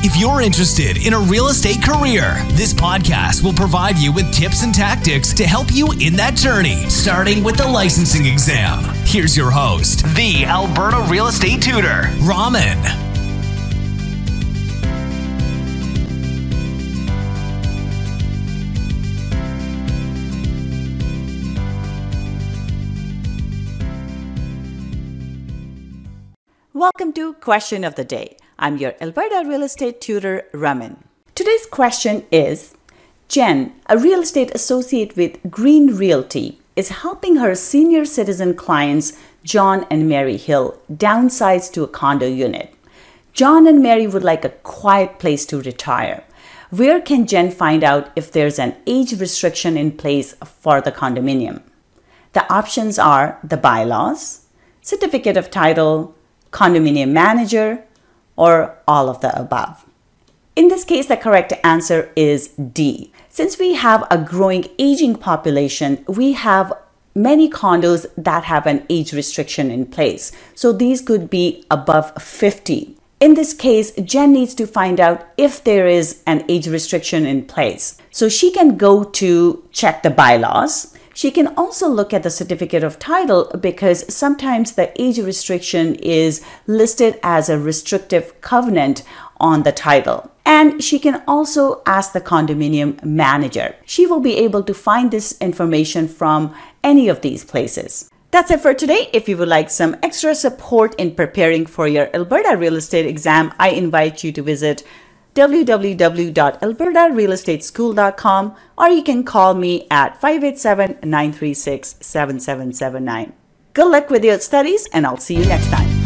If you're interested in a real estate career, this podcast will provide you with tips and tactics to help you in that journey, starting with the licensing exam. Here's your host, the Alberta Real Estate Tutor, Raman. Welcome to Question of the Day. I'm your Alberta real estate tutor, Raman. Today's question is Jen, a real estate associate with Green Realty, is helping her senior citizen clients, John and Mary Hill, downsize to a condo unit. John and Mary would like a quiet place to retire. Where can Jen find out if there's an age restriction in place for the condominium? The options are the bylaws, certificate of title, condominium manager, or all of the above. In this case, the correct answer is D. Since we have a growing aging population, we have many condos that have an age restriction in place. So these could be above 50. In this case, Jen needs to find out if there is an age restriction in place. So she can go to check the bylaws she can also look at the certificate of title because sometimes the age restriction is listed as a restrictive covenant on the title. And she can also ask the condominium manager. She will be able to find this information from any of these places. That's it for today. If you would like some extra support in preparing for your Alberta real estate exam, I invite you to visit www.albertarealestateschool.com or you can call me at 587 936 7779. Good luck with your studies, and I'll see you next time.